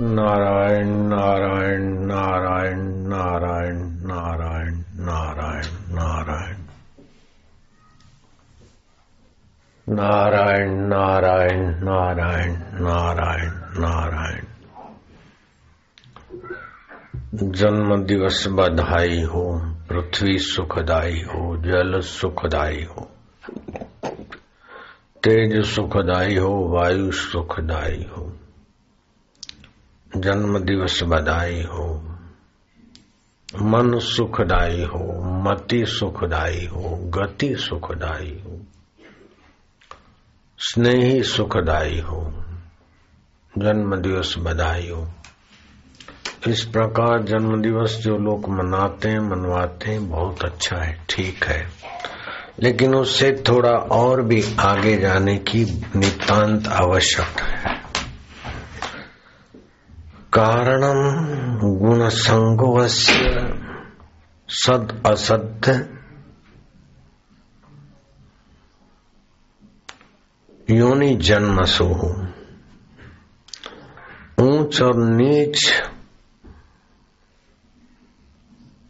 नारायण नारायण नारायण नारायण नारायण नारायण नारायण। नारायण नारायण नारायण नारायण नारायण। जन्म दिवस बधाई हो, पृथ्वी सुखदाई हो, जल सुखदाई हो। तेज सुखदाई हो, वायु सुखदाई हो। जन्म दिवस बधाई हो, मन सुखदाई हो, मति सुखदाई हो, गति सुखदाई हो, स्नेही सुखदाई हो जन्म दिवस बधाई हो। इस प्रकार जन्म दिवस जो लोग मनाते हैं, मनवाते हैं, बहुत अच्छा है, ठीक है। लेकिन उससे थोड़ा और भी आगे जाने की नितांत आवश्यकता है। कारणम गुण संगोस्य सद असत्य योनि जन्म सो ऊंच और नीच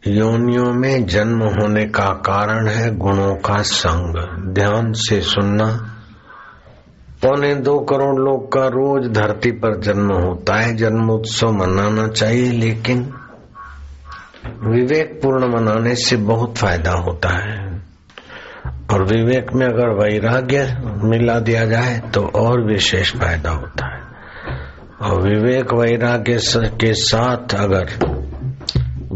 योनियों में जन्म होने का कारण है गुणों का संग। ध्यान से सुनना। पौने दो करोड़ लोग का रोज धरती पर जन्म होता है। जन्मोत्सव मनाना चाहिए, लेकिन विवेक पूर्ण मनाने से बहुत फ़ायदा होता है। और विवेक में अगर वैराग्य मिला दिया जाए तो और विशेष फ़ायदा होता है। और विवेक वैराग्य के साथ अगर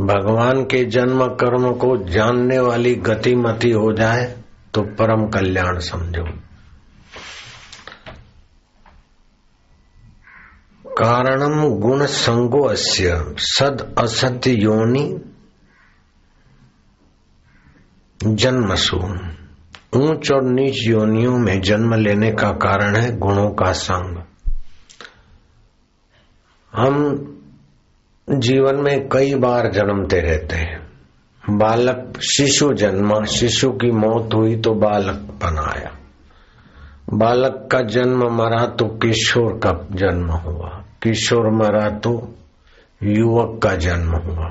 भगवान के जन्म कर्म को जानने वाली गतिमति हो जाए तो परम कल्याण समझो। कारणम गुण संगो अस्य सद असत्य योनि जन्मसु। ऊंच और नीच योनियों में जन्म लेने का कारण है गुणों का संग। हम जीवन में कई बार जन्मते रहते हैं। बालक, शिशु जन्मा, शिशु की मौत हुई तो बालक बनाया। बालक का जन्म मरा तो किशोर का जन्म हुआ। किशोर मरा तो युवक का जन्म हुआ।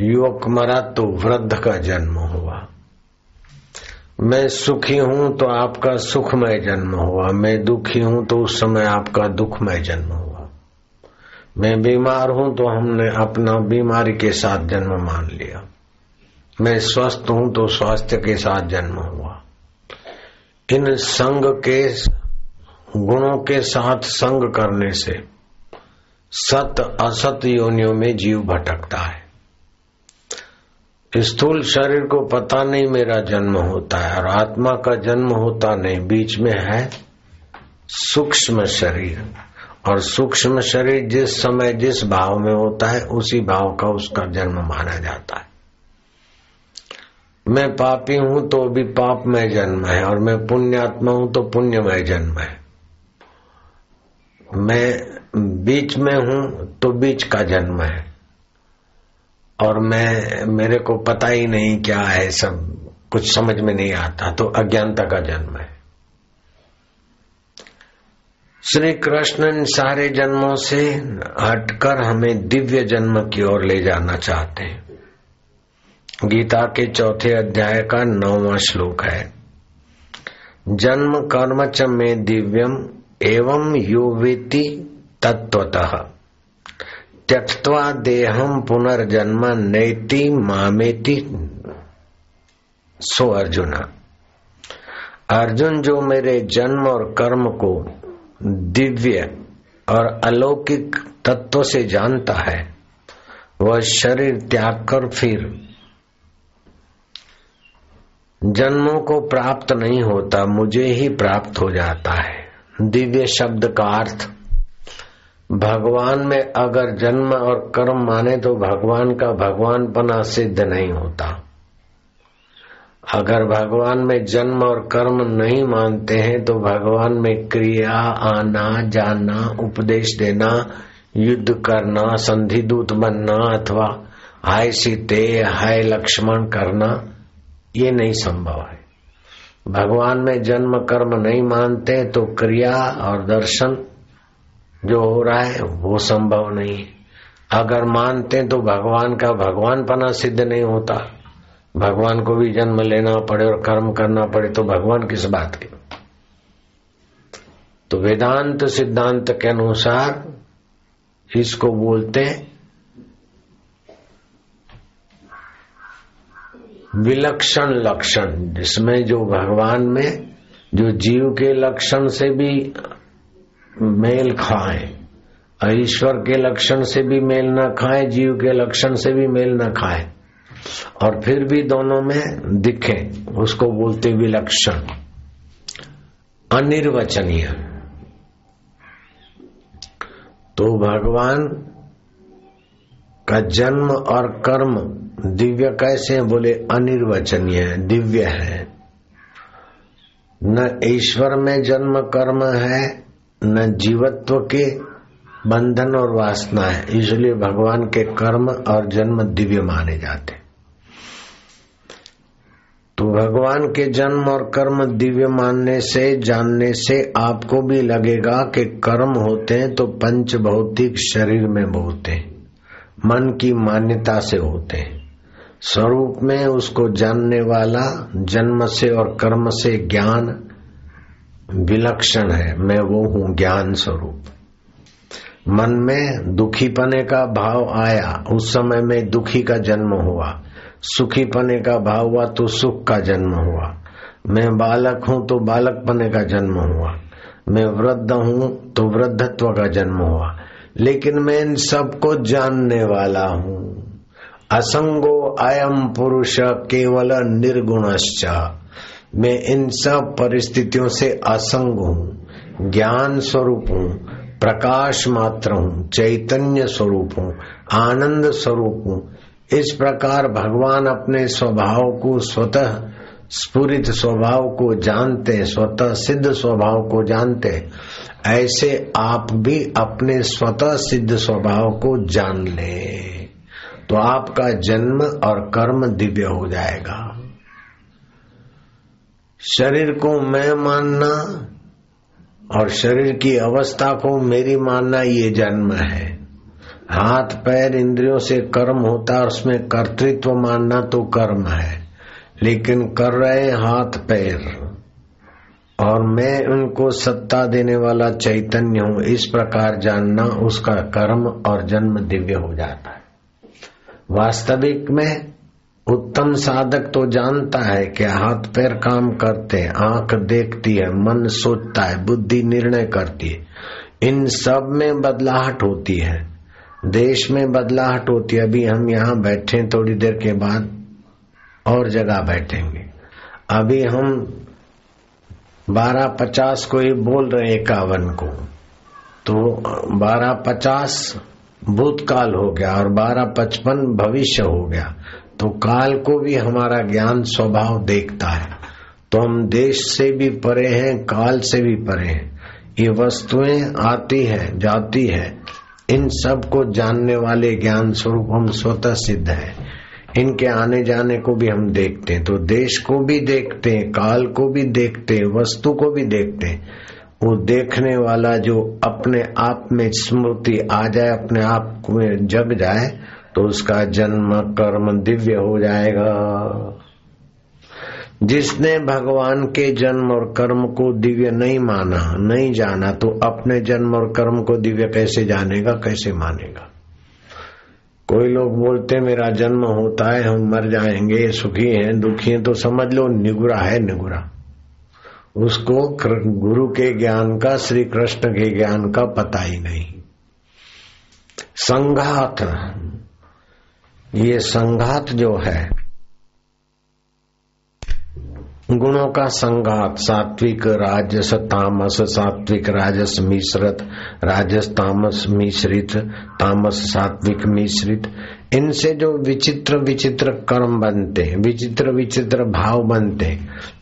युवक मरा तो वृद्ध का जन्म हुआ। मैं सुखी हूँ तो आपका सुखमय जन्म हुआ। मैं दुखी हूँ तो उस समय आपका दुखमय जन्म हुआ। मैं बीमार हूँ तो हमने अपना बीमारी के साथ जन्म मान लिया। मैं स्वस्थ हूँ तो स्वास्थ्य के साथ जन्म हुआ। इन संग के गुणों के साथ संग करने से सत असत योनियों में जीव भटकता है। स्थूल शरीर को पता नहीं मेरा जन्म होता है और आत्मा का जन्म होता नहीं। बीच में है सूक्ष्म शरीर और सूक्ष्म शरीर जिस समय जिस भाव में होता है, उसी भाव का उसका जन्म माना जाता है। मैं पापी हूँ तो भी पाप में जन्म है और मैं पुण्यात्मा हूँ तो पुण्यमय जन्म है। मैं बीच में हूँ तो बीच का जन्म है। और मैं, मेरे को पता ही नहीं क्या है सब, कुछ समझ में नहीं आता तो अज्ञानता का जन्म है। श्री कृष्ण इन सारे जन्मों से हटकर हमें दिव्य जन्म की ओर ले जाना चाहते हैं। गीता के चौथे अध्याय का नौवा श्लोक है, जन्म कर्म च में दिव्यम एवं यो वेति तत्वतः त्यक्वा देहम पुनर्जन्म नैति मामेति सो अर्जुन। अर्जुन जो मेरे जन्म और कर्म को दिव्य और अलौकिक तत्व से जानता है, वह शरीर त्याग कर फिर जन्मों को प्राप्त नहीं होता, मुझे ही प्राप्त हो जाता है। दिव्य शब्द का अर्थ, भगवान में अगर जन्म और कर्म माने तो भगवान का भगवान पना सिद्ध नहीं होता। अगर भगवान में जन्म और कर्म नहीं मानते हैं तो भगवान में क्रिया, आना, जाना, उपदेश देना, युद्ध करना, संधि दूत बनना अथवा हाय सीते हाय लक्ष्मण करना, ये नहीं संभव है। भगवान में जन्म, कर्म नहीं मानते तो क्रिया और दर्शन जो हो रहा है, वो संभव नहीं है। अगर मानते तो भगवान का भगवान पना सिद्ध नहीं होता। भगवान को भी जन्म लेना पड़े और कर्म करना पड़े तो भगवान किस बात के? तो वेदांत सिद्धांत के अनुसार इसको बोलते विलक्षण लक्षण, जिसमें जो भगवान में, जो जीव के लक्षण से भी मेल खाए, ईश्वर के लक्षण से भी मेल न खाए, जीव के लक्षण से भी मेल न खाए, और फिर भी दोनों में दिखे, उसको बोलते विलक्षण। अनिर्वचनीय। तो भगवान का जन्म और कर्म दिव्य कैसे बोले, अनिर्वचनीय है, दिव्य है। न ईश्वर में जन्म कर्म है, न जीवत्व के बंधन और वासना है। इसलिए भगवान के कर्म और जन्म दिव्य माने जाते। तो भगवान के जन्म और कर्म दिव्य मानने से, जानने से आपको भी लगेगा कि कर्म होते हैं तो पंच भौतिक शरीर में होते हैं। मन की मान्यता से होते हैं। स्वरूप में उसको जानने वाला जन्म से और कर्म से ज्ञान विलक्षण है। मैं वो हूँ ज्ञान स्वरूप। मन में दुखी पने का भाव आया, उस समय में दुखी का जन्म हुआ। सुखी पने का भाव हुआ तो सुख का जन्म हुआ। मैं बालक हूँ तो बालक पने का जन्म हुआ। मैं वृद्ध हूँ तो वृद्धत्व का जन्म हुआ। लेकिन मैं इन सबको जानने वाला हूँ। असंगो अयम पुरुष केवल निर्गुणश्च। मैं इन सब परिस्थितियों से असंग हूँ ज्ञान स्वरूप हूँ, प्रकाश मात्र हूँ, चैतन्य स्वरूप हूँ, आनंद स्वरूप हूँ। इस प्रकार भगवान अपने स्वभाव को स्वतः, स्फुरित स्वभाव को जानते, स्वतः सिद्ध स्वभाव को जानते, ऐसे आप भी अपने स्वतः सिद्ध स्वभाव को जान ले। तो आपका जन्म और कर्म दिव्य हो जाएगा। शरीर को मैं मानना और शरीर की अवस्था को मेरी मानना ये जन्म है। हाथ, पैर, इंद्रियों से कर्म होता है, उसमें कर्तृत्व मानना तो कर्म है। लेकिन कर रहे हाथ, पैर। और मैं उनको सत्ता देने वाला चैतन्य हूँ। इस प्रकार जानना उसका कर्म और जन्म दिव्य हो जाता है। वास्तविक में उत्तम साधक तो जानता है कि हाथ पैर काम करते हैं, आँख देखती है, मन सोचता है, बुद्धि निर्णय करती है। इन सब में बदलाहट होती है। देश में बदलाहट होती है। अभी हम यहाँ बैठे थोड़ी देर के बाद और जगह बैठेंगे। अभी हम बारह पचास को ही बोल रहे इक्यावन को। तो बारह पचास भूतकाल हो गया और बारह पचपन भविष्य हो गया तो काल को भी हमारा ज्ञान स्वभाव देखता है। तो हम देश से भी परे हैं, काल से भी परे हैं। ये वस्तुएँ आती है, जाती है। इन सबको जानने वाले ज्ञान स्वरूप हम स्वतः सिद्ध है। इनके आने जाने को भी हम देखते हैं तो देश को भी देखते हैं, काल को भी देखते हैं, वस्तु को भी देखते हैं। वो देखने वाला जो अपने आप में स्मृति आ जाए, अपने आप में जग जाए तो उसका जन्म, कर्म दिव्य हो जाएगा। जिसने भगवान के जन्म और कर्म को दिव्य नहीं माना, नहीं जाना तो अपने जन्म और कर्म को दिव्य कैसे जानेगा, कैसे मानेगा? कोई लोग बोलते, मेरा जन्म होता है, हम मर जाएँगे, सुखी हैं, दुखी हैं तो समझ लो, निगुरा है, निगुरा। उसको गुरु के ज्ञान का श्री कृष्ण के ज्ञान का पता ही नहीं। संघात, ये संघात जो है गुणों का संघात, सात्विक, राजस, तामस, सात्विक, राजस, मिश्रित, राजस, तामस, मिश्रित, तामस, सात्विक, मिश्रित। इनसे जो विचित्र विचित्र कर्म बनते विचित्र विचित्र भाव बनते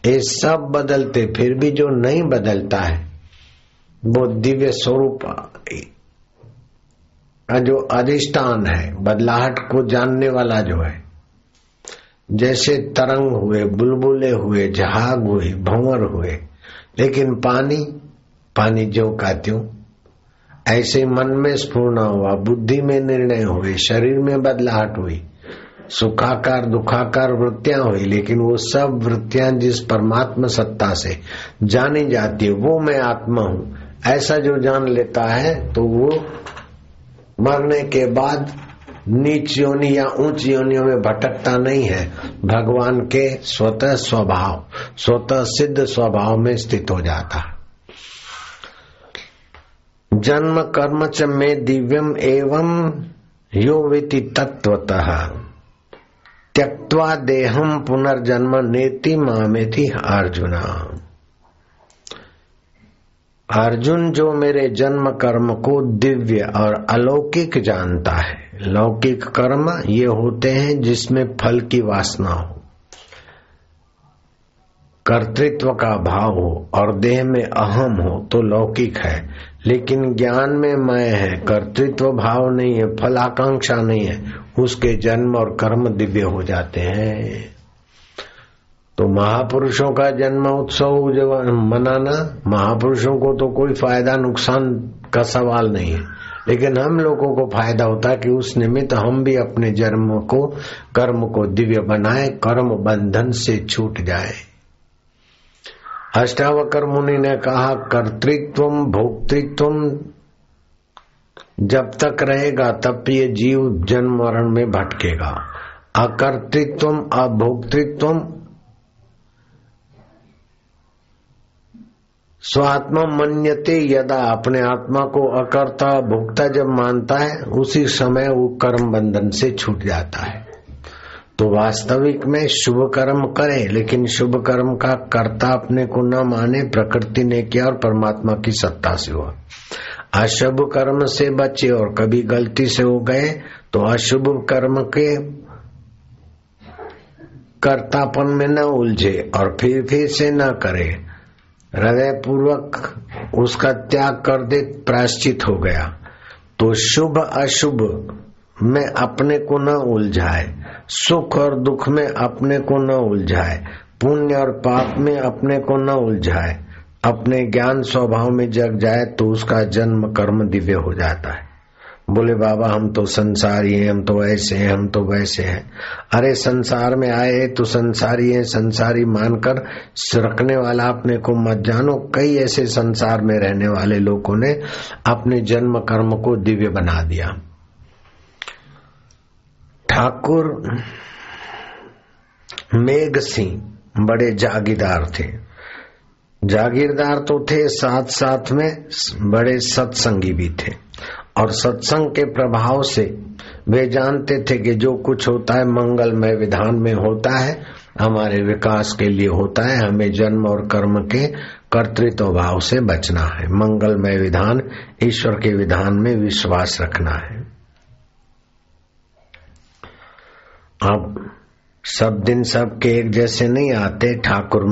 ये सब बदलते, फिर भी जो नहीं बदलता है, वो दिव्य स्वरूप, जो अधिष्ठान है, बदलाहट को जानने वाला जो है जैसे तरंग हुए, बुलबुले हुए, जहाग हुए, भंवर हुए, लेकिन पानी पानी जो का त्यों? ऐसे मन में स्पूर्ण हुआ, बुद्धि में निर्णय हुए, शरीर में बदलाहट हुई, सुखाकार, दुखाकार वृत्तियाँ हुई, लेकिन वो सब वृत्तियाँ जिस परमात्मा सत्ता से जानी जाती है, वो मैं आत्मा हूँ। ऐसा जो जान लेता है तो वो मरने के बाद नीच योनि या ऊंच योनियों में भटकता नहीं है। भगवान के स्वतः स्वभाव, स्वतः सिद्ध स्वभाव में स्थित हो जाता। जन्म कर्म च में दिव्यम एवं यो विति तत्वतः त्यक्वा देहम पुनर्जन्म नेति मामेति अर्जुना। अर्जुन जो मेरे जन्म कर्म को दिव्य और अलौकिक जानता है। लौकिक कर्म ये होते हैं जिसमें फल की वासना हो। कर्तृत्व का भाव हो और देह में अहम हो तो लौकिक है। लेकिन ज्ञान में मैं है। कर्तृत्व भाव नहीं है फल आकांक्षा नहीं है। उसके जन्म और कर्म दिव्य हो जाते हैं। तो महापुरुषों का जन्म उत्सव मनाना, महापुरुषों को तो कोई फ़ायदा नुकसान का सवाल नहीं है। लेकिन हम लोगों को फ़ायदा होता है कि उस निमित्त हम भी अपने जन्म को, कर्म को दिव्य बनाए, कर्म बंधन से छूट जाए। अष्टावकर मुनि ने कहा, कर्तृत्व भोक्तृत्व जब तक रहेगा तब ये जीव जन्म मरण में भटकेगा। अकर्तृत्व, अभोक्तृत्व स्वात्मा मन्यते यदा अपने आत्मा को अकर्ता भोक्ता जब मानता है, उसी समय वो कर्म बंधन से छूट जाता है। तो वास्तविक में शुभ कर्म करे, लेकिन शुभ कर्म का कर्ता अपने को न माने, प्रकृति ने किया और परमात्मा की सत्ता से हुआ। अशुभ कर्म से बचे और कभी गलती से हो गए तो अशुभ कर्म के कर्तापन में न उलझे और फिर फिर से न करे। हृदय पूर्वक उसका त्याग कर दे प्राश्चित हो गया। तो शुभ अशुभ में अपने को न उलझाए, सुख और दुख में अपने को न उलझाए, पुण्य और पाप में अपने को न उलझाए। अपने ज्ञान स्वभाव में जग जाए तो उसका जन्म कर्म दिव्य हो जाता है। बोले, बाबा, हम तो संसारी हैं, हम तो ऐसे हैं, हम तो वैसे हैं। अरे, संसार में आए तो संसारी हैं, संसारी मानकर रखने वाला अपने को मत जानो। कई ऐसे संसार में रहने वाले लोगों ने अपने जन्म कर्म को दिव्य बना दिया। ठाकुर मेघ सिंह बड़े जागीदार थे। जागीरदार तो थे साथ साथ में बड़े सत्संगी भी थे। और सत्संग के प्रभाव से वे जानते थे कि जो कुछ होता है मंगलमय विधान में होता है, हमारे विकास के लिए होता है, हमें जन्म और कर्म के कर्तृत्व भाव से बचना है। मंगलमय विधान ईश्वर के विधान में विश्वास रखना है। अब सब दिन सब के एक जैसे नहीं आते, ठाकुर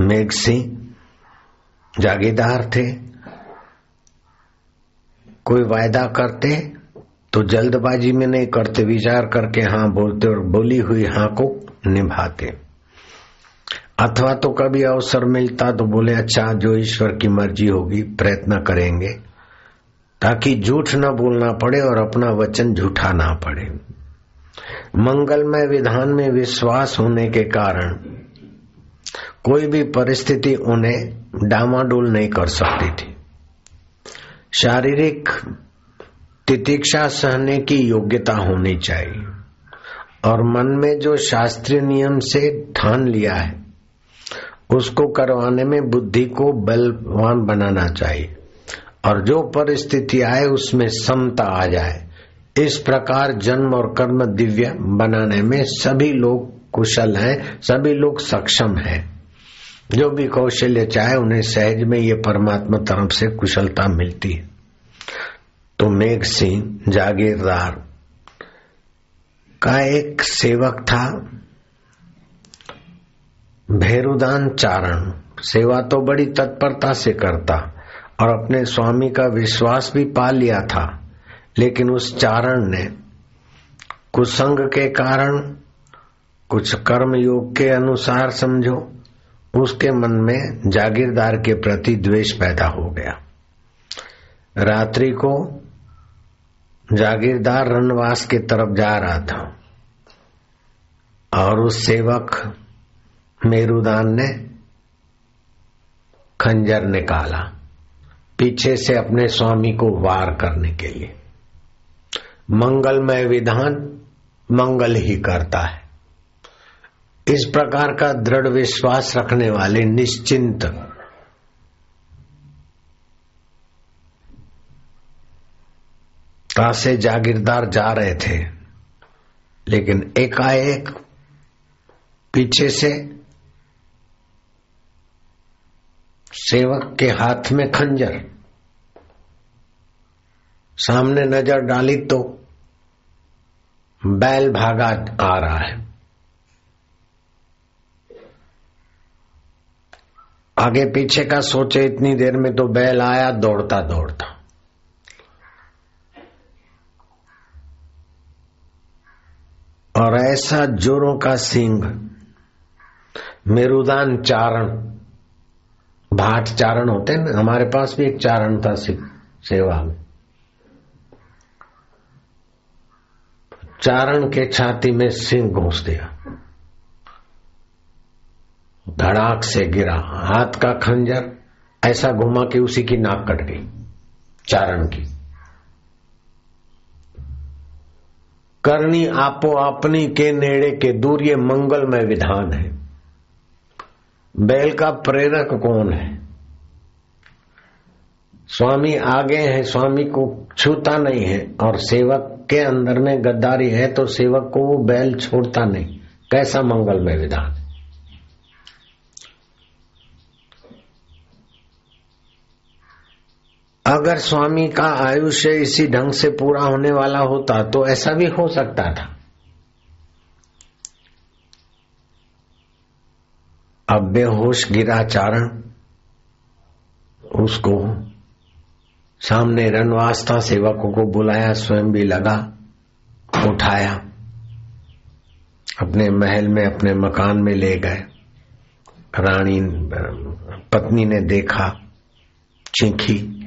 मेघ सिंह जागीदार थे। कोई वायदा करते तो जल्दबाजी में नहीं करते, विचार करके हाँ बोलते और बोली हुई हाँ को निभाते। अथवा तो कभी अवसर मिलता तो बोले अच्छा जो ईश्वर की मर्ज़ी होगी, प्रयत्न करेंगे। ताकि झूठ न बोलना पड़े और अपना वचन झूठा ना पड़े। मंगलमय विधान में विश्वास होने के कारण कोई भी परिस्थिति उन्हें डामाडोल नहीं कर सकती थी। शारीरिक तितिक्षा सहने की योग्यता होनी चाहिए। और मन में जो शास्त्रीय नियम से ठान लिया है, उसको करवाने में बुद्धि को बलवान बनाना चाहिए। और जो परिस्थिति आए, उसमें समता आ जाए। इस प्रकार जन्म और कर्म दिव्य बनाने में सभी लोग कुशल हैं, सभी लोग सक्षम हैं। जो भी कौशल्य, चाहे उन्हें सहज में ये परमात्मा तरफ़ से कुशलता मिलती है। तो मेघ सिंह, जागीरदार, का एक सेवक था, भैरुदान चारण। सेवा तो बड़ी तत्परता से करता और अपने स्वामी का विश्वास भी पा लिया था, लेकिन उस चारण ने कुसंग के कारण कुछ कर्म योग के अनुसार समझो उसके मन में जागीरदार के प्रति द्वेष पैदा हो गया। रात्रि को जागीरदार रनवास की तरफ़ जा रहा था और उस सेवक मेरुदान ने खंजर निकाला पीछे से अपने स्वामी को वार करने के लिए। मंगलमय विधान मंगल ही करता है। इस प्रकार का दृढ़ विश्वास रखने वाले निश्चिंत। से जागीरदार जा रहे थे, लेकिन एकाएक पीछे से सेवक के हाथ में खंजर, सामने नज़र डाली तो बैल भागा आ रहा है। आगे पीछे का सोचे इतनी देर में तो बैल आया, दौड़ता दौड़ता। और ऐसा जोरों का सिंह, मेरुदान चारण, भाट चारण होते ना, हमारे पास भी एक चारण था सेवा में। चारण के छाती में सिंह घुस दिया। धड़ाक से गिरा, हाथ का खंजर ऐसा घुमा कि उसी की नाक कट गई, चारण की। करनी आपो अपनी के नेड़े के दूर, ये मंगलमय विधान है। बैल का प्रेरक कौन है? स्वामी आगे है, स्वामी को छूता नहीं है, और सेवक के अंदर में गद्दारी है तो सेवक को वो बैल छोड़ता नहीं। कैसा मंगलमय विधान? अगर स्वामी का आयुष्य इसी ढंग से पूरा होने वाला होता तो ऐसा भी हो सकता था। अब बेहोश गिरा चारण उसको सामने रनवास्ता सेवकों को बुलाया, स्वयं भी लगा, उठाया, अपने महल में, अपने मकान में ले गए। रानी, पत्नी ने देखा, चीखी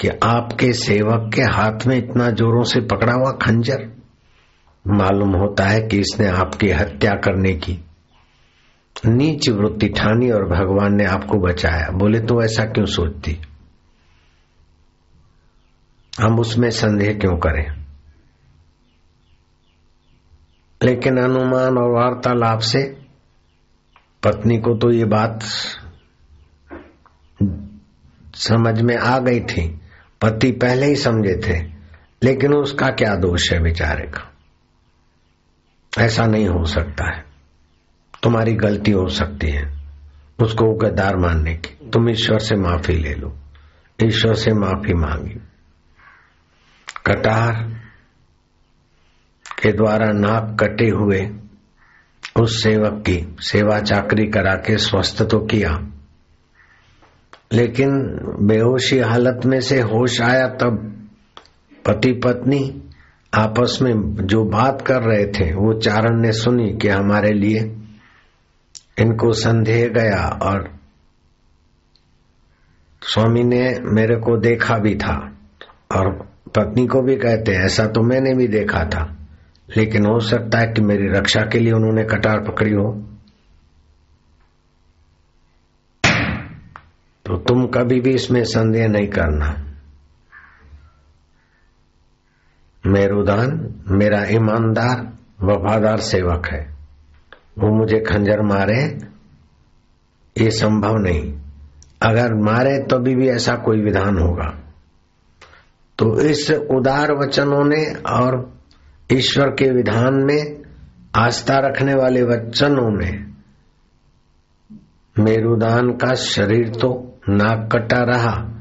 कि आपके सेवक के हाथ में इतना जोरों से पकड़ा हुआ खंजर? मालूम होता है कि इसने आपकी हत्या करने की। नीच वृत्ति ठानी और भगवान ने आपको बचाया। बोले तो ऐसा क्यों सोचती? हम उसमें संदेह क्यों करें? लेकिन अनुमान और वार्तालाप से पत्नी को तो ये बात समझ में आ गई थी। पति पहले ही समझे थे, लेकिन उसका क्या दोष है बेचारे का? ऐसा नहीं हो सकता है। तुम्हारी गलती हो सकती है, उसको गद्दार मानने की। तुम ईश्वर से माफ़ी ले लो, ईश्वर से माफ़ी मांगी कटार के द्वारा नाक कटे हुए उस सेवक की सेवा चाकरी करा के स्वस्थ तो किया लेकिन बेहोशी हालत में से होश आया तब पति पत्नी आपस में जो बात कर रहे थे, वो चारण ने सुनी कि हमारे लिए इनको संदेह गया और स्वामी ने मेरे को देखा भी था और पत्नी को भी कहते ऐसा तो मैंने भी देखा था, लेकिन हो सकता है कि मेरी रक्षा के लिए उन्होंने कटार पकड़ी हो। तो तुम कभी भी इसमें संदेह नहीं करना। मेरुदान मेरा ईमानदार वफादार सेवक है। वो मुझे खंजर मारे ये संभव नहीं। अगर मारे तो भी, भी ऐसा कोई विधान होगा। तो इस उदार वचनों ने और ईश्वर के विधान में आस्था रखने वाले वचनों ने मेरुदान का शरीर तो नाक कटा रहा।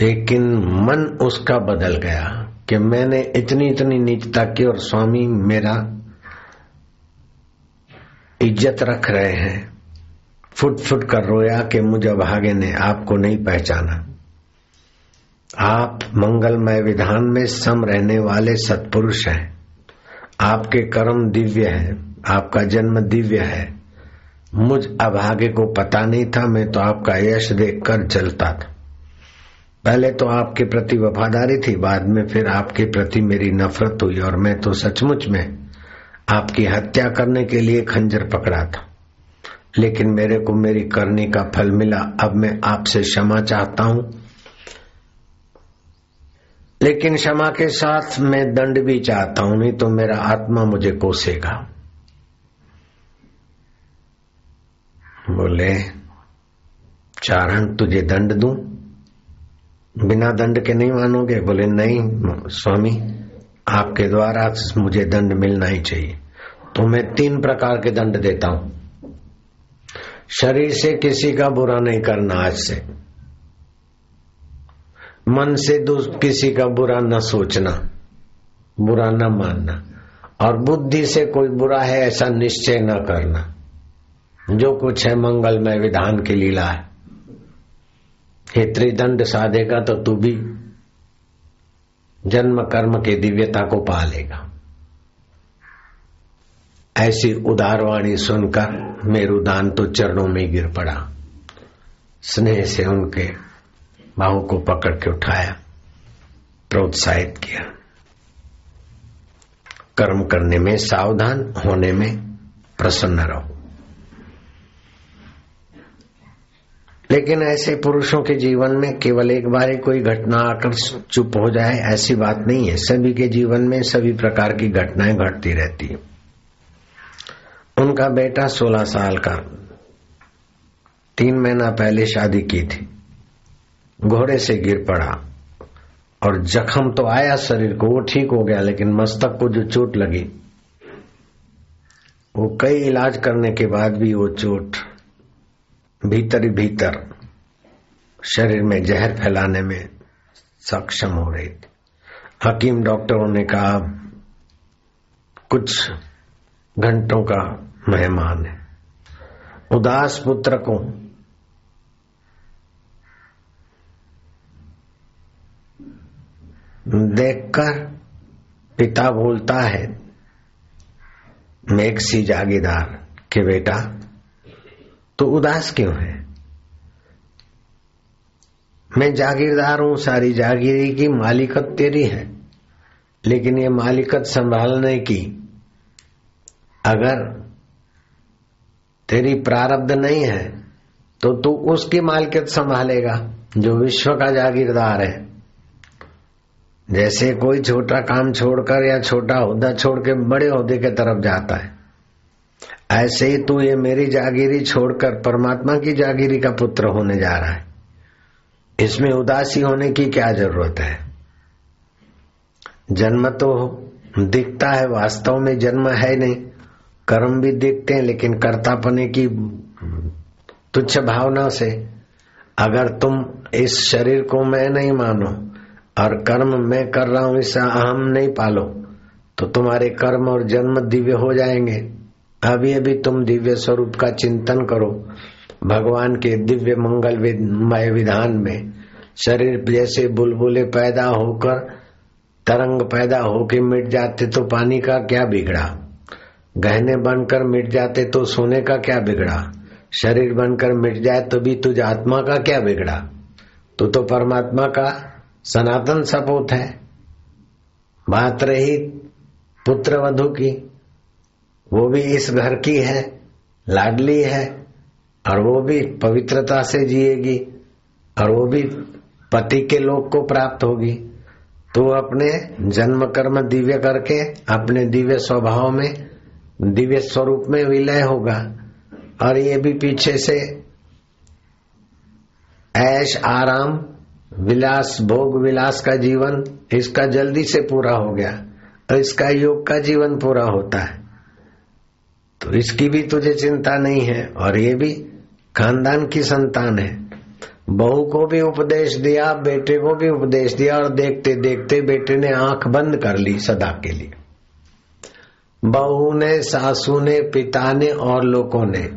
लेकिन मन उसका बदल गया कि मैंने इतनी इतनी नीचता की और स्वामी मेरा इज़्ज़त रख रहे हैं। फुट फुट कर रोया कि मुझे भागे ने आपको नहीं पहचाना। आप मंगलमय विधान में सम रहने वाले सत्पुरुष हैं। आपके कर्म दिव्य है। आपका जन्म दिव्य है। मुझ अभागे को पता नहीं था, मैं तो आपका यश देखकर चलता था। पहले तो आपके प्रति वफादारी थी, बाद में फिर आपके प्रति मेरी नफरत हुई और मैं तो सचमुच में आपकी हत्या करने के लिए खंजर पकड़ा था। लेकिन मेरे को मेरी करने का फल मिला, अब मैं आपसे क्षमा चाहता हूँ। लेकिन क्षमा के साथ मैं दंड भी चाहता हूँ, नहीं तो मेरा आत्मा मुझे कोसेगा। बोले, चारण, तुझे दंड दूँ? बिना दंड के नहीं मानोगे? बोले, नहीं, स्वामी, आपके द्वारा मुझे दंड मिलना ही चाहिए। तो मैं तीन प्रकार के दंड देता हूँ। शरीर से किसी का बुरा नहीं करना आज से। मन से किसी का बुरा न सोचना, बुरा न मानना, और बुद्धि से कोई बुरा है ऐसा निश्चय न करना। जो कुछ है मंगलमय विधान की लीला है। हे त्रिदंड साधेगा तो तू भी जन्म कर्म के दिव्यता को पा लेगा ऐसी उदारवाणी सुनकर मेरुदान तो चरणों में गिर पड़ा। स्नेह से उनके बाहू को पकड़ के उठाया, प्रोत्साहित किया। कर्म करने में सावधान होने में प्रसन्न रहो। लेकिन ऐसे पुरुषों के जीवन में केवल एक बार ही कोई घटना आकर चुप हो जाए, ऐसी बात नहीं है। सभी के जीवन में सभी प्रकार की घटनाएँ घटती रहती है। उनका बेटा सोलह साल का, तीन महीना पहले शादी की थी। घोड़े से गिर पड़ा और जख्म तो आया शरीर को, वो ठीक हो गया, लेकिन मस्तक को जो चोट लगी, वो कई इलाज करने के बाद भी वो चोट भीतर ही भीतर शरीर में जहर फैलाने में सक्षम हो रही थी। हकीम डॉक्टरों ने कहा, कुछ घंटों का मेहमान है। उदास पुत्र को देखकर पिता बोलता है, मेघ सी जागीदार के बेटा तो उदास क्यों है? मैं जागीरदार हूँ, सारी जागीरी की मालिकत तेरी है। लेकिन ये मालिकत संभालने की, अगर तेरी प्रारब्ध नहीं है तो तू उसकी मालिकत संभालेगा, जो विश्व का जागीरदार है। जैसे कोई छोटा काम छोड़कर या छोटा होदा छोड़ के बड़े होदे के तरफ़ जाता है। ऐसे ही तू ये मेरी जागीरी छोड़कर परमात्मा की जागीरी का पुत्र होने जा रहा है। इसमें उदासी होने की क्या ज़रूरत है? जन्म तो दिखता है, वास्तव में जन्म है नहीं। कर्म भी दिखते हैं, लेकिन कर्तापने की तुच्छ भावना से अगर तुम इस शरीर को मैं नहीं मानो और कर्म मैं कर रहा हूँ, इसे अहम नहीं पालो तो तुम्हारे कर्म और जन्म दिव्य हो जाएँगे। अभी अभी तुम दिव्य स्वरूप का चिंतन करो। भगवान के दिव्य मंगलमय विधान में शरीर जैसे बुलबुले पैदा होकर, तरंग पैदा होके मिट जाते तो पानी का क्या बिगड़ा? गहने बनकर मिट जाते तो सोने का क्या बिगड़ा? शरीर बनकर मिट जाए तो भी तुझ आत्मा का क्या बिगड़ा? तो तो परमात्मा का सनातन सपूत है। बात रही पुत्र वधु की। वो भी इस घर की है, लाडली है, और वो भी पवित्रता से जिएगी, और वो भी पति के लोक को प्राप्त होगी। तो अपने जन्म कर्म दिव्य करके अपने दिव्य स्वभाव में, दिव्य स्वरूप में विलय होगा। और ये भी पीछे से ऐश, आराम, विलास, भोग, विलास का जीवन इसका जल्दी से पूरा हो गया। और इसका योग का जीवन पूरा होता है। तो इसकी भी तुझे चिंता नहीं है, और ये भी खानदान की संतान है। बहू को भी उपदेश दिया, बेटे को भी उपदेश दिया, और देखते देखते बेटे ने आँख बंद कर ली सदा के लिए। बहू ने, सासू ने, पिता ने और लोगों ने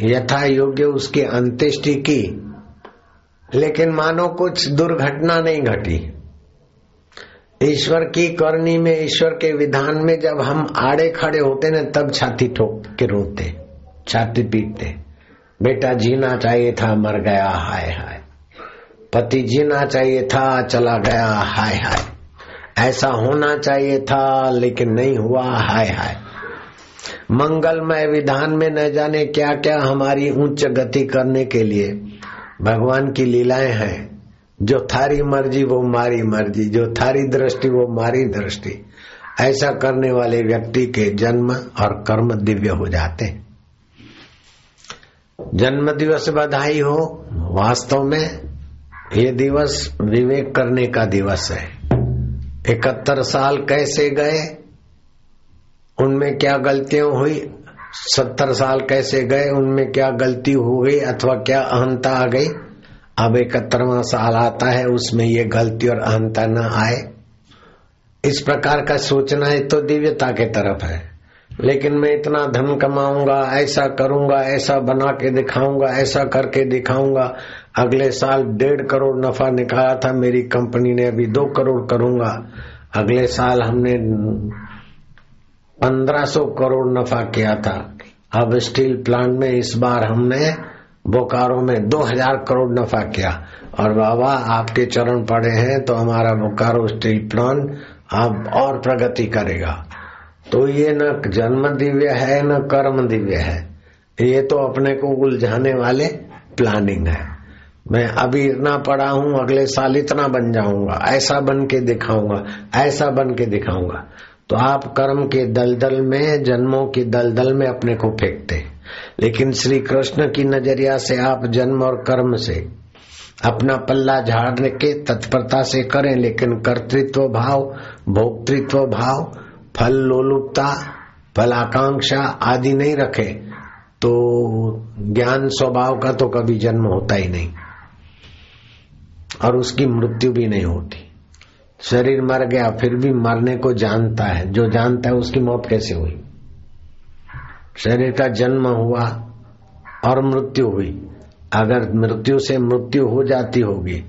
यथा योग्य उसकी अंत्येष्टि की, लेकिन मानो कुछ दुर्घटना नहीं घटी। ईश्वर की करनी में, ईश्वर के विधान में जब हम आड़े खड़े होते ना तब छाती ठोक के रोते, छाती पीटते। बेटा, जीना चाहिए था, मर गया, हाय हाय। पति, जीना चाहिए था, चला गया, हाय हाय। ऐसा होना चाहिए था, लेकिन नहीं हुआ, हाय हाय। मंगलमय विधान में न जाने क्या क्या हमारी उच्च गति करने के लिए भगवान की लीलाएँ हैं। जो थारी मर्ज़ी, वो मारी मर्ज़ी, जो थारी दृष्टि, वो मारी दृष्टि। ऐसा करने वाले व्यक्ति के जन्म और कर्म दिव्य हो जाते जन्म दिवस बधाई हो, वास्तव में ये दिवस विवेक करने का दिवस है। इकहत्तर साल कैसे गए, उनमें क्या गलतियाँ हुई, सत्तर साल कैसे गए, उनमें क्या गलती हो गई अथवा क्या अहंता आ गई अब इकहत्तरवा साल आता है, उसमें ये गलती और अहंता न आए। इस प्रकार का सोचना है तो दिव्यता के तरफ़ है। लेकिन मैं इतना धन कमाऊँगा, ऐसा करूँगा, ऐसा बना के दिखाऊँगा, ऐसा करके दिखाऊँगा। अगले साल डेढ़ करोड़ नफा निकाला था, मेरी कंपनी ने अभी दो करोड़ करूँगा। अगले साल हमने पंद्रह सौ करोड़ नफा किया था। अब स्टील प्लांट में इस बार हमने बोकारो में दो हज़ार करोड़ नफा किया। और बाबा, आपके चरण पड़े हैं तो हमारा बोकारो स्टील प्लांट अब और प्रगति करेगा। तो ये न जन्म दिव्य है, न कर्म दिव्य है। ये तो अपने को उलझाने वाले प्लानिंग है। मैं अभी इतना पढ़ा हूँ, अगले साल इतना बन जाऊँगा। ऐसा बन के दिखाऊँगा, ऐसा बन के दिखाऊँगा। तो आप कर्म के दलदल में, जन्मों की दलदल में अपने को फेंकते। लेकिन श्री कृष्ण की नज़रिया से आप जन्म और कर्म से अपना पल्ला झाड़ने के तत्परता से करें, लेकिन कर्तृत्व भाव, भोक्तृत्व भाव, फल लोलुपता, फलाकांक्षा आदि नहीं रखे तो ज्ञान स्वभाव का तो कभी जन्म होता ही नहीं। और उसकी मृत्यु भी नहीं होती। शरीर मर गया, फिर भी मरने को जानता है। जो जानता है उसकी मौत कैसे हुई? शरीर का जन्म हुआ और मृत्यु हुई। अगर मृत्यु से मृत्यु हो जाती होगी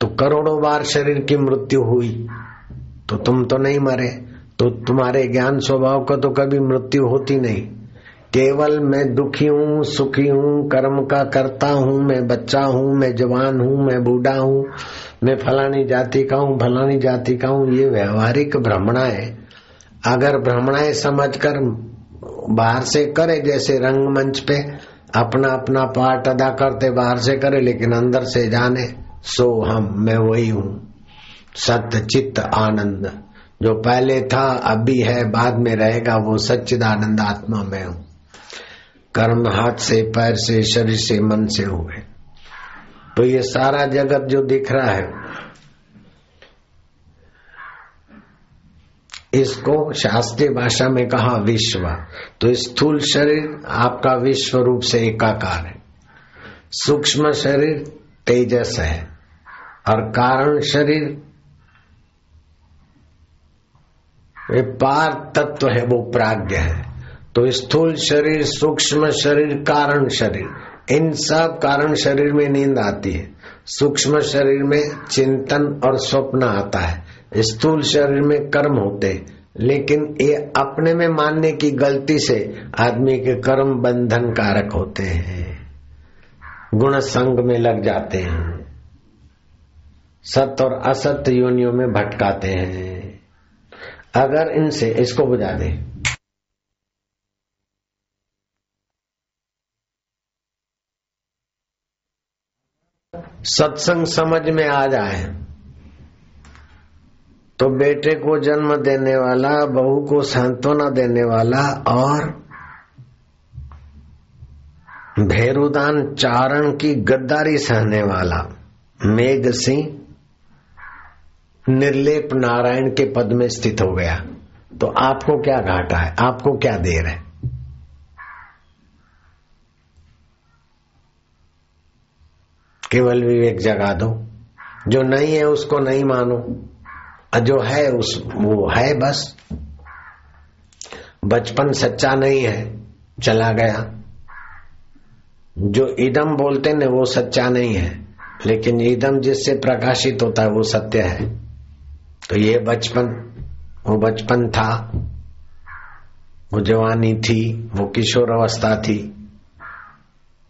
तो करोड़ों बार शरीर की मृत्यु हुई। तो तुम तो नहीं मरे तो तुम्हारे ज्ञान स्वभाव का तो कभी मृत्यु होती नहीं। केवल मैं दुखी हूँ, सुखी हूँ, कर्म का करता हूँ, मैं बच्चा हूँ, मैं जवान हूँ, मैं बूढ़ा हूँ, मैं फलानी जाति का हूँ, फलानी जाति का हूँ, ये व्यवहारिक भ्रमणाएँ। अगर भ्रमणाएँ समझकर बाहर से करे जैसे रंगमंच पे, अपना अपना पार्ट अदा करते बाहर से करे, लेकिन अंदर से जाने, सो हम, मैं वही हूँ। सत्य, चित्त, आनंद। जो पहले था, अभी है, बाद में रहेगा, वो सच्चिदानंद आत्मा में हूँ। कर्म हाथ से, पैर से, शरीर से, मन से हुए। तो ये सारा जगत जो दिख रहा है इसको शास्त्रीय भाषा में कहा विश्व। तो स्थूल शरीर आपका विश्व रूप से एकाकार है। सूक्ष्म शरीर तेजस है। और कारण शरीर वे पार तत्व है, वो प्राग्ञ है। तो स्थूल शरीर, सूक्ष्म शरीर, कारण शरीर, इन सब कारण शरीर में नींद आती है। सूक्ष्म शरीर में चिंतन और स्वप्न आता है। स्थूल शरीर में कर्म होते, लेकिन ये अपने में मानने की गलती से आदमी के कर्म बंधन कारक होते हैं। गुण संग में लग जाते हैं। सत्य और असत्य योनियों में भटकाते हैं। अगर इनसे, इसको बुझा दे। सत्संग समझ में आ जाए। तो बेटे को जन्म देने वाला, बहू को सांत्वना देने वाला और भेरुदान चारण की गद्दारी सहने वाला मेघ सिंह निर्लेप नारायण के पद में स्थित हो गया। तो आपको क्या घाटा है? आपको क्या देर है? केवल विवेक जगा दो। जो नहीं है, उसको नहीं मानो। जो है उस, वो है बस। बचपन सच्चा नहीं है, चला गया। जो इदम बोलते ने वो सच्चा नहीं है। लेकिन इदम जिससे प्रकाशित होता है, वो सत्य है। तो ये बचपन, वो बचपन था। वो जवानी थी, वो किशोर अवस्था थी।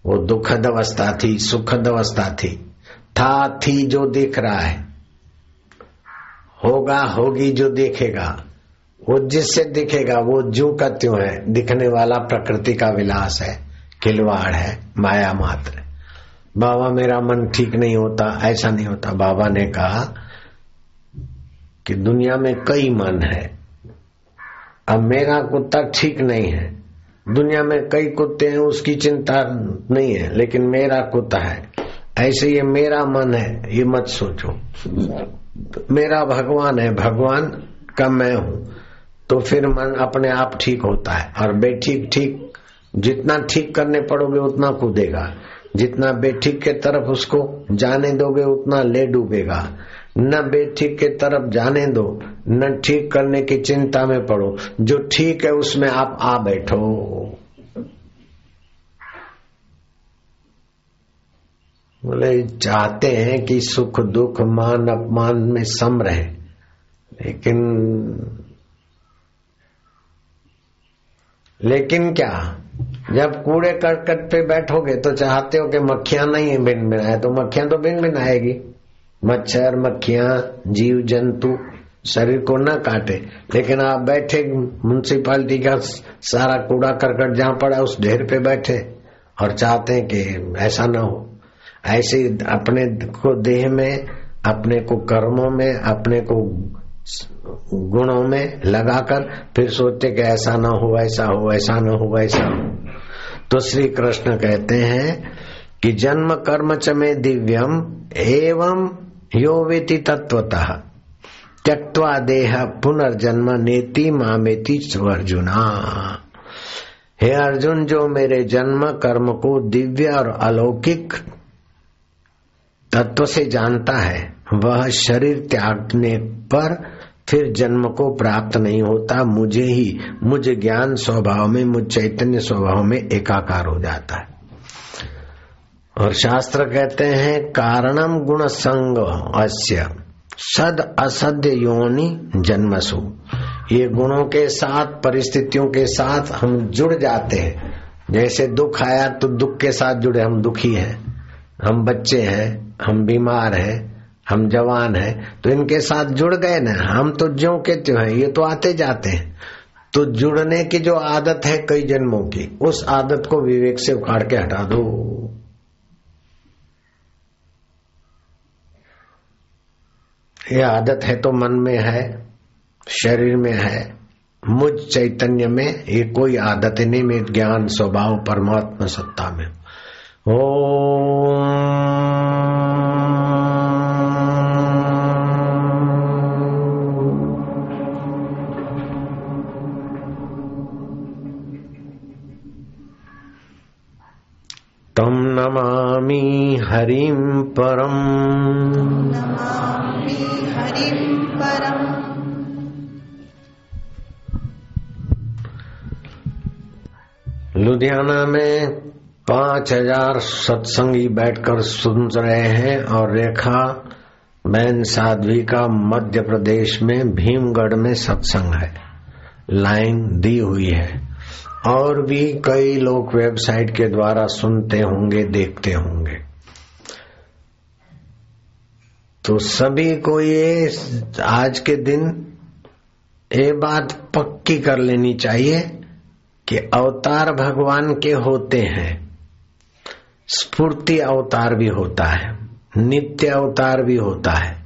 वो दुखद अवस्था थी, सुखद अवस्था थी। था, थी जो दिख रहा है। होगा, होगी जो देखेगा। वो जिससे दिखेगा, वो जो का है। दिखने वाला प्रकृति का विलास है, खिलवाड़ है, माया मात्र। बाबा, मेरा मन ठीक नहीं होता, ऐसा नहीं होता। बाबा ने कहा कि दुनिया में कई मन है। अब मेरा कुत्ता ठीक नहीं है। दुनिया में कई कुत्ते हैं, उसकी चिंता नहीं है, लेकिन मेरा कुत्ता है। ऐसे ये मेरा मन है, ये मत सोचो। मेरा भगवान है, भगवान का मैं हूँ। तो फिर मन अपने आप ठीक होता है। और बेठीक ठीक, जितना ठीक करने पड़ोगे उतना कूदेगा। जितना बेठीक के तरफ़ उसको जाने दोगे उतना ले डूबेगा। न बेठीक के तरफ़ जाने दो, न ठीक करने की चिंता में पड़ो। जो ठीक है उसमें आप आ बैठो। बोले, चाहते हैं कि सुख, दुख, मान, अपमान में सम रहे। लेकिन लेकिन क्या? जब कूड़े करकट पे बैठोगे तो चाहते हो कि मक्खियाँ नहीं है बिन बिनाए तो मक्खियाँ तो बिन आएगी। मच्छर, मक्खियाँ, जीव, जंतु, शरीर को न काटे। लेकिन आप बैठे म्यूनसिपालिटी का सारा कूड़ा करकट जहाँ पड़ा उस ढेर पे बैठे और चाहते हैं कि ऐसा ना हो। ऐसे अपने को देह में, अपने को कर्मों में, अपने को गुणों में लगाकर फिर सोचते कि ऐसा ना हो, ऐसा हो, ऐसा ना हो, ऐसा हो। तो श्री कृष्ण कहते हैं कि जन्म कर्म च में दिव्यम एवं यो वेति तत्वतः त्यक्वा देह पुनर्जन्म नेति मामेति अर्जुना हे अर्जुन, जो मेरे जन्म कर्म को दिव्य और अलौकिक तत्व से जानता है, वह शरीर त्यागने पर फिर जन्म को प्राप्त नहीं होता, मुझे ही, मुझ ज्ञान स्वभाव में, मुझ चैतन्य स्वभाव में एकाकार हो जाता है। और शास्त्र कहते हैं, कारणम गुण संग अस्य, सद असद्य योनि जन्मसु। ये गुणों के साथ, परिस्थितियों के साथ हम जुड़ जाते हैं। जैसे दुख आया तो दुख के साथ जुड़े, हम दुखी हैं, हम बच्चे हैं हम बीमार हैं, हम जवान हैं तो इनके साथ जुड़ गए ना, हम तो ज्यो के त्यों हैं, ये तो आते जाते हैं। तो जुड़ने की जो आदत है कई जन्मों की, उस आदत को विवेक से उखाड़ के हटा दो। ये आदत है तो मन में है, शरीर में है, मुझ चैतन्य में, ये कोई आदत नहीं मेरे ज्ञान, स्वभाव, परमात्मा, सत्ता में। तम नमामि हरिम परम हरिं परम् लुधियाना में पाँच हज़ार सत्संगी बैठकर सुन रहे हैं और रेखा बहन साध्वी का मध्य प्रदेश में भीमगढ़ में सत्संग है। लाइन दी हुई है। और भी कई लोग वेबसाइट के द्वारा सुनते होंगे, देखते होंगे। तो सभी को ये आज के दिन ये बात पक्की कर लेनी चाहिए कि अवतार भगवान के होते हैं। स्फूर्ति अवतार भी होता है, नित्य अवतार भी होता है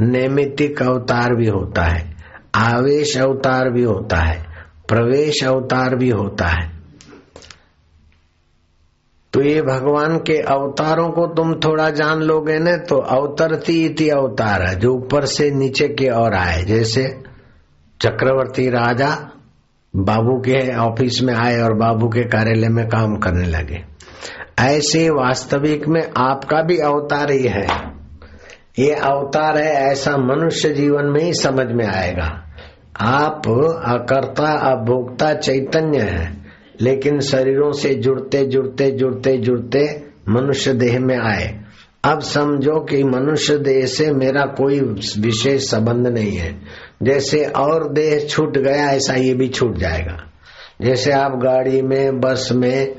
नैमितिक अवतार भी होता है, आवेश अवतार भी होता है, प्रवेश अवतार भी होता है। तो ये भगवान के अवतारों को तुम थोड़ा जान लोगे न तो अवतरती इति अवतार है, जो ऊपर से नीचे की ओर आए। जैसे चक्रवर्ती राजा बाबू के ऑफ़िस में आए और बाबू के कार्यालय में काम करने लगे। ऐसे वास्तविक में आपका भी अवतार ही है। ये अवतार है, ऐसा मनुष्य जीवन में ही समझ में आएगा। आप अकर्ता, अभोक्ता, चैतन्य है, लेकिन शरीरों से जुड़ते जुड़ते जुड़ते जुड़ते मनुष्य देह में आए। अब समझो कि मनुष्य देह से मेरा कोई विशेष संबंध नहीं है। जैसे और देह छूट गया, ऐसा ये भी छूट जाएगा। जैसे आप गाड़ी में, बस में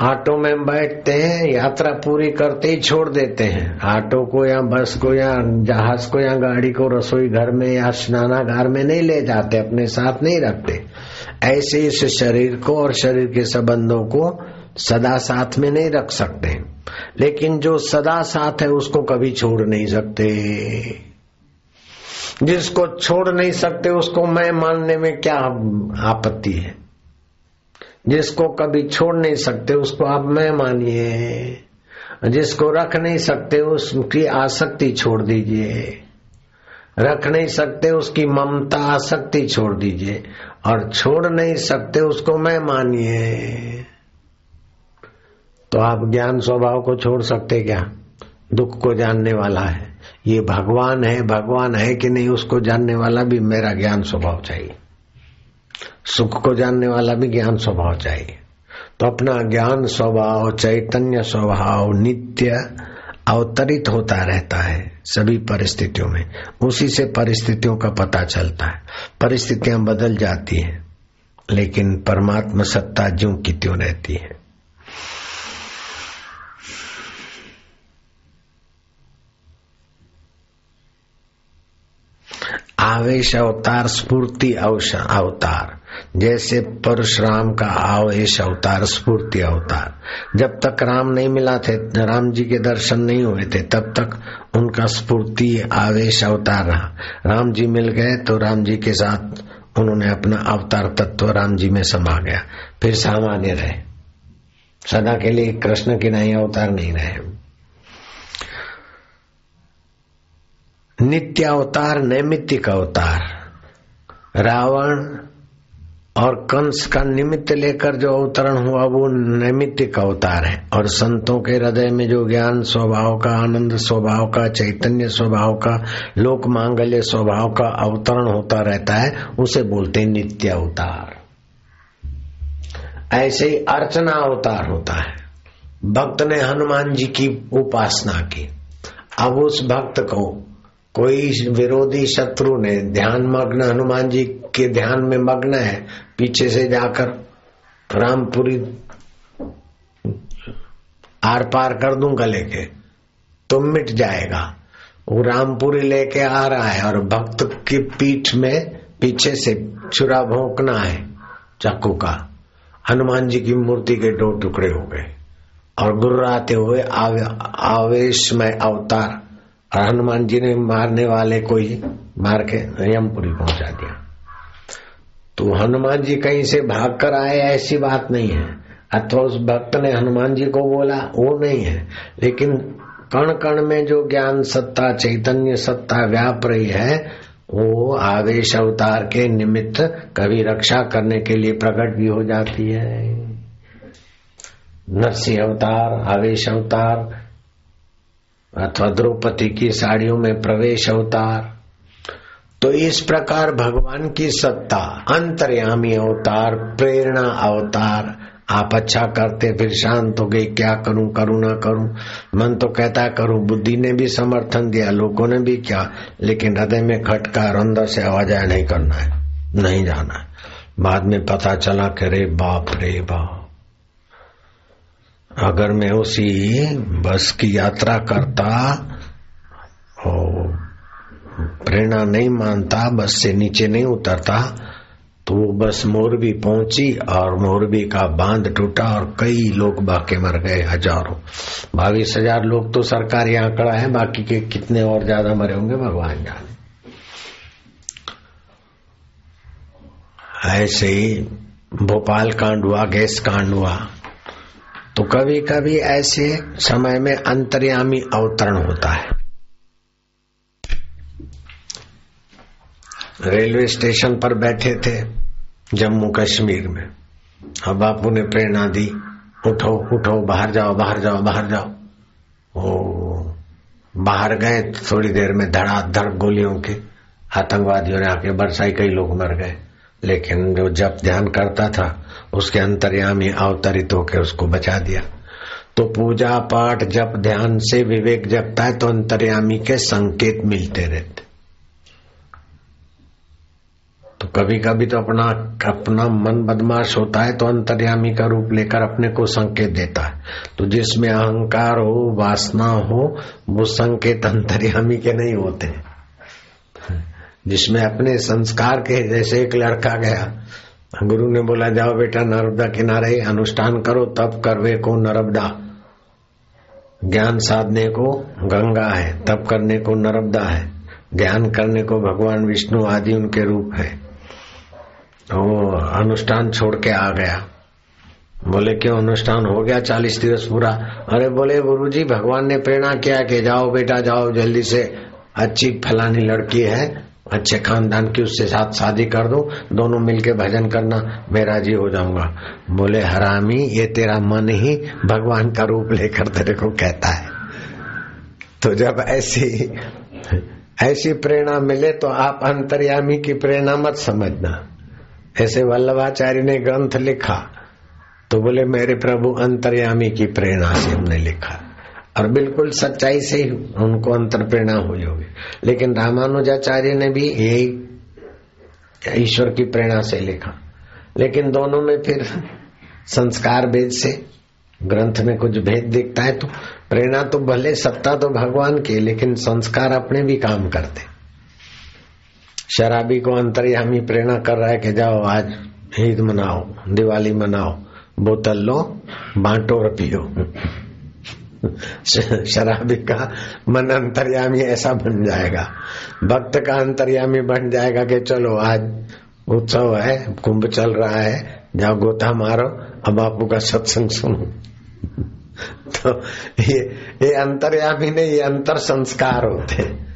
ऑटो में बैठते हैं, यात्रा पूरी करते ही छोड़ देते हैं। ऑटो को या बस को या जहाज़ को या गाड़ी को रसोई घर में या स्नानागार में नहीं ले जाते, अपने साथ नहीं रखते। ऐसे इस शरीर को और शरीर के संबंधों को सदा साथ में नहीं रख सकते। लेकिन जो सदा साथ है, उसको कभी छोड़ नहीं सकते। जिसको छोड़ नहीं सकते, उसको मैं मानने में क्या आपत्ति है? जिसको कभी छोड़ नहीं सकते, उसको आप मैं मानिए। जिसको रख नहीं सकते, उसकी आसक्ति छोड़ दीजिए। रख नहीं सकते, उसकी ममता आसक्ति छोड़ दीजिए। और छोड़ नहीं सकते, उसको मैं मानिए। तो आप ज्ञान स्वभाव को छोड़ सकते क्या? दुख को जानने वाला है। ये भगवान है भगवान है कि नहीं, उसको जानने वाला भी मेरा ज्ञान स्वभाव चाहिए। सुख को जानने वाला भी ज्ञान स्वभाव चाहिए। तो अपना ज्ञान स्वभाव, चैतन्य स्वभाव, नित्य अवतरित होता रहता है सभी परिस्थितियों में। उसी से परिस्थितियों का पता चलता है। परिस्थितियाँ बदल जाती हैं, लेकिन परमात्मा सत्ता ज्यों की त्यों रहती है। आवेश अवतार, स्फूर्ति अवतार। जैसे परशुराम का आवेश अवतार, स्फूर्ति अवतार। जब तक राम नहीं मिला थे, राम जी के दर्शन नहीं हुए थे, तब तक उनका स्फूर्ति, आवेश अवतार रहा। राम जी मिल गए तो राम जी के साथ उन्होंने अपना अवतार तत्व राम जी में समा गया। फिर सामान्य रहे। सदा के लिए कृष्ण के नहीं अवतार नहीं रहे। नित्य अवतार, नैमित्तिक अवतार। रावण और कंस का निमित्त लेकर जो अवतरण हुआ, वो नैमित्तिक अवतार है। और संतों के हृदय में जो ज्ञान, स्वभाव का आनंद, स्वभाव का चैतन्य, स्वभाव का लोक मांगल्य, स्वभाव का अवतरण होता रहता है, उसे बोलते हैं नित्य अवतार। ऐसे ही अर्चना अवतार होता है। भक्त ने हनुमान जी की उपासना की। अब उस भक्त को कोई विरोधी शत्रु ने ध्यान मग्न, हनुमान जी के ध्यान में मग्न है, पीछे से जाकर रामपुरी आर पार कर दूँ गले के तो मिट जाएगा। वो रामपुरी लेके आ रहा है और भक्त की पीठ में पीछे से छुरा भोंकना है चाकू का। हनुमान जी की मूर्ति के दो टुकड़े हो गए और गुर्राते हुए आवेश में अवतार। और हनुमान जी ने मारने वाले को ही मार के यमपुरी पहुँचा दिया। तो हनुमान जी कहीं से भाग कर आए, ऐसी बात नहीं है। अथवा उस भक्त ने हनुमान जी को बोला, वो नहीं है। लेकिन कण कण में जो ज्ञान सत्ता, चैतन्य सत्ता व्याप रही है, वो आवेश अवतार के निमित्त कभी रक्षा करने के लिए प्रकट भी हो जाती है। नरसिंह अवतार, आवेश अवतार अथवा द्रौपदी की साड़ियों में प्रवेश अवतार। तो इस प्रकार भगवान की सत्ता, अंतर्यामी अवतार, प्रेरणा अवतार, आप अच्छा करते, फिर शांत हो गई, क्या करूँ करूँ, ना करूँ? मन तो कहता करूँ। बुद्धि ने भी समर्थन दिया, लोगों ने भी क्या, लेकिन हृदय में खटका अंदर से आवाज़ आया, नहीं करना है, नहीं जाना है। बाद में पता चला कि रे बाप रे बाप। अगर मैं उसी बस की यात्रा करता और प्रेरणा नहीं मानता, बस से नीचे नहीं उतरता तो वो बस मोरबी पहुँची और मोरबी का बाँध टूटा और कई लोग बाके मर गए, हज़ारों। बाईस हज़ार लोग तो सरकारी आंकड़ा है, बाकी के कितने और ज़्यादा मरे होंगे, भगवान जाने। ऐसे ही भोपाल कांड हुआ, गैस कांड हुआ। तो कभी कभी ऐसे समय में अंतर्यामी अवतरण होता है। रेलवे स्टेशन पर बैठे थे जम्मू कश्मीर में। अब बापू ने प्रेरणा दी, उठो उठो, बाहर जाओ बाहर जाओ बाहर जाओ। ओ, बाहर गए थोड़ी देर में धड़ाधड़ गोलियों के आतंकवादियों ने आके बरसाई कई लोग मर गए। लेकिन जो जब ध्यान करता था, उसके अंतर्यामी अवतरित होकर उसको बचा दिया। तो पूजा पाठ जब ध्यान से विवेक जगता है तो अंतर्यामी के संकेत मिलते रहते। तो कभी कभी तो अपना अपना मन बदमाश होता है तो अंतर्यामी का रूप लेकर अपने को संकेत देता है। तो जिसमें अहंकार हो, वासना हो, वो संकेत अंतर्यामी के नहीं होते जिसमें अपने संस्कार के जैसे एक लड़का गया। गुरु ने बोला, जाओ बेटा, नर्मदा किनारे अनुष्ठान करो, तब करवे को नर्मदा। ज्ञान साधने को गंगा है तप करने को नर्मदा है। ज्ञान करने को भगवान विष्णु आदि उनके रूप है। वो अनुष्ठान छोड़ के आ गया। बोले, क्यों, अनुष्ठान हो गया चालीस दिवस पूरा? अरे, बोले गुरु जी भगवान ने प्रेरणा किया कि जाओ बेटा, जाओ, जल्दी से अच्छी फलानी लड़की है अच्छे खानदान की उससे साथ शादी कर दो, दोनों मिलके भजन करना, मैं राज़ी हो जाऊँगा। बोले, हरामी, ये तेरा मन ही भगवान का रूप लेकर तेरे को कहता है। तो जब ऐसी ऐसी प्रेरणा मिले तो आप अंतर्यामी की प्रेरणा मत समझना। ऐसे वल्लभाचार्य ने ग्रंथ लिखा तो बोले, मेरे प्रभु अंतर्यामी की प्रेरणा से हमने लिखा। और बिल्कुल सच्चाई से ही उनको अंतर प्रेरणा हुई होगी। लेकिन रामानुजाचार्य ने भी यही ईश्वर की प्रेरणा से लिखा। लेकिन दोनों में फिर संस्कार भेद से ग्रंथ में कुछ भेद दिखता है तो प्रेरणा तो भले, सत्ता तो भगवान की, लेकिन संस्कार अपने भी काम करते। शराबी को अंतर्यामी प्रेरणा कर रहा है कि जाओ आज ईद मनाओ, दिवाली मनाओ, बोतल लो, बांटो और पियो। शराबी का मन अंतर्यामी ऐसा बन जाएगा। भक्त का अंतर्यामी बन जाएगा कि चलो, आज उत्सव है, कुंभ चल रहा है, जाओ गोता मारो, अब बापू का सत्संग सुनो। तो ये ये अंतर्यामी नहीं, ये अंतर संस्कार होते।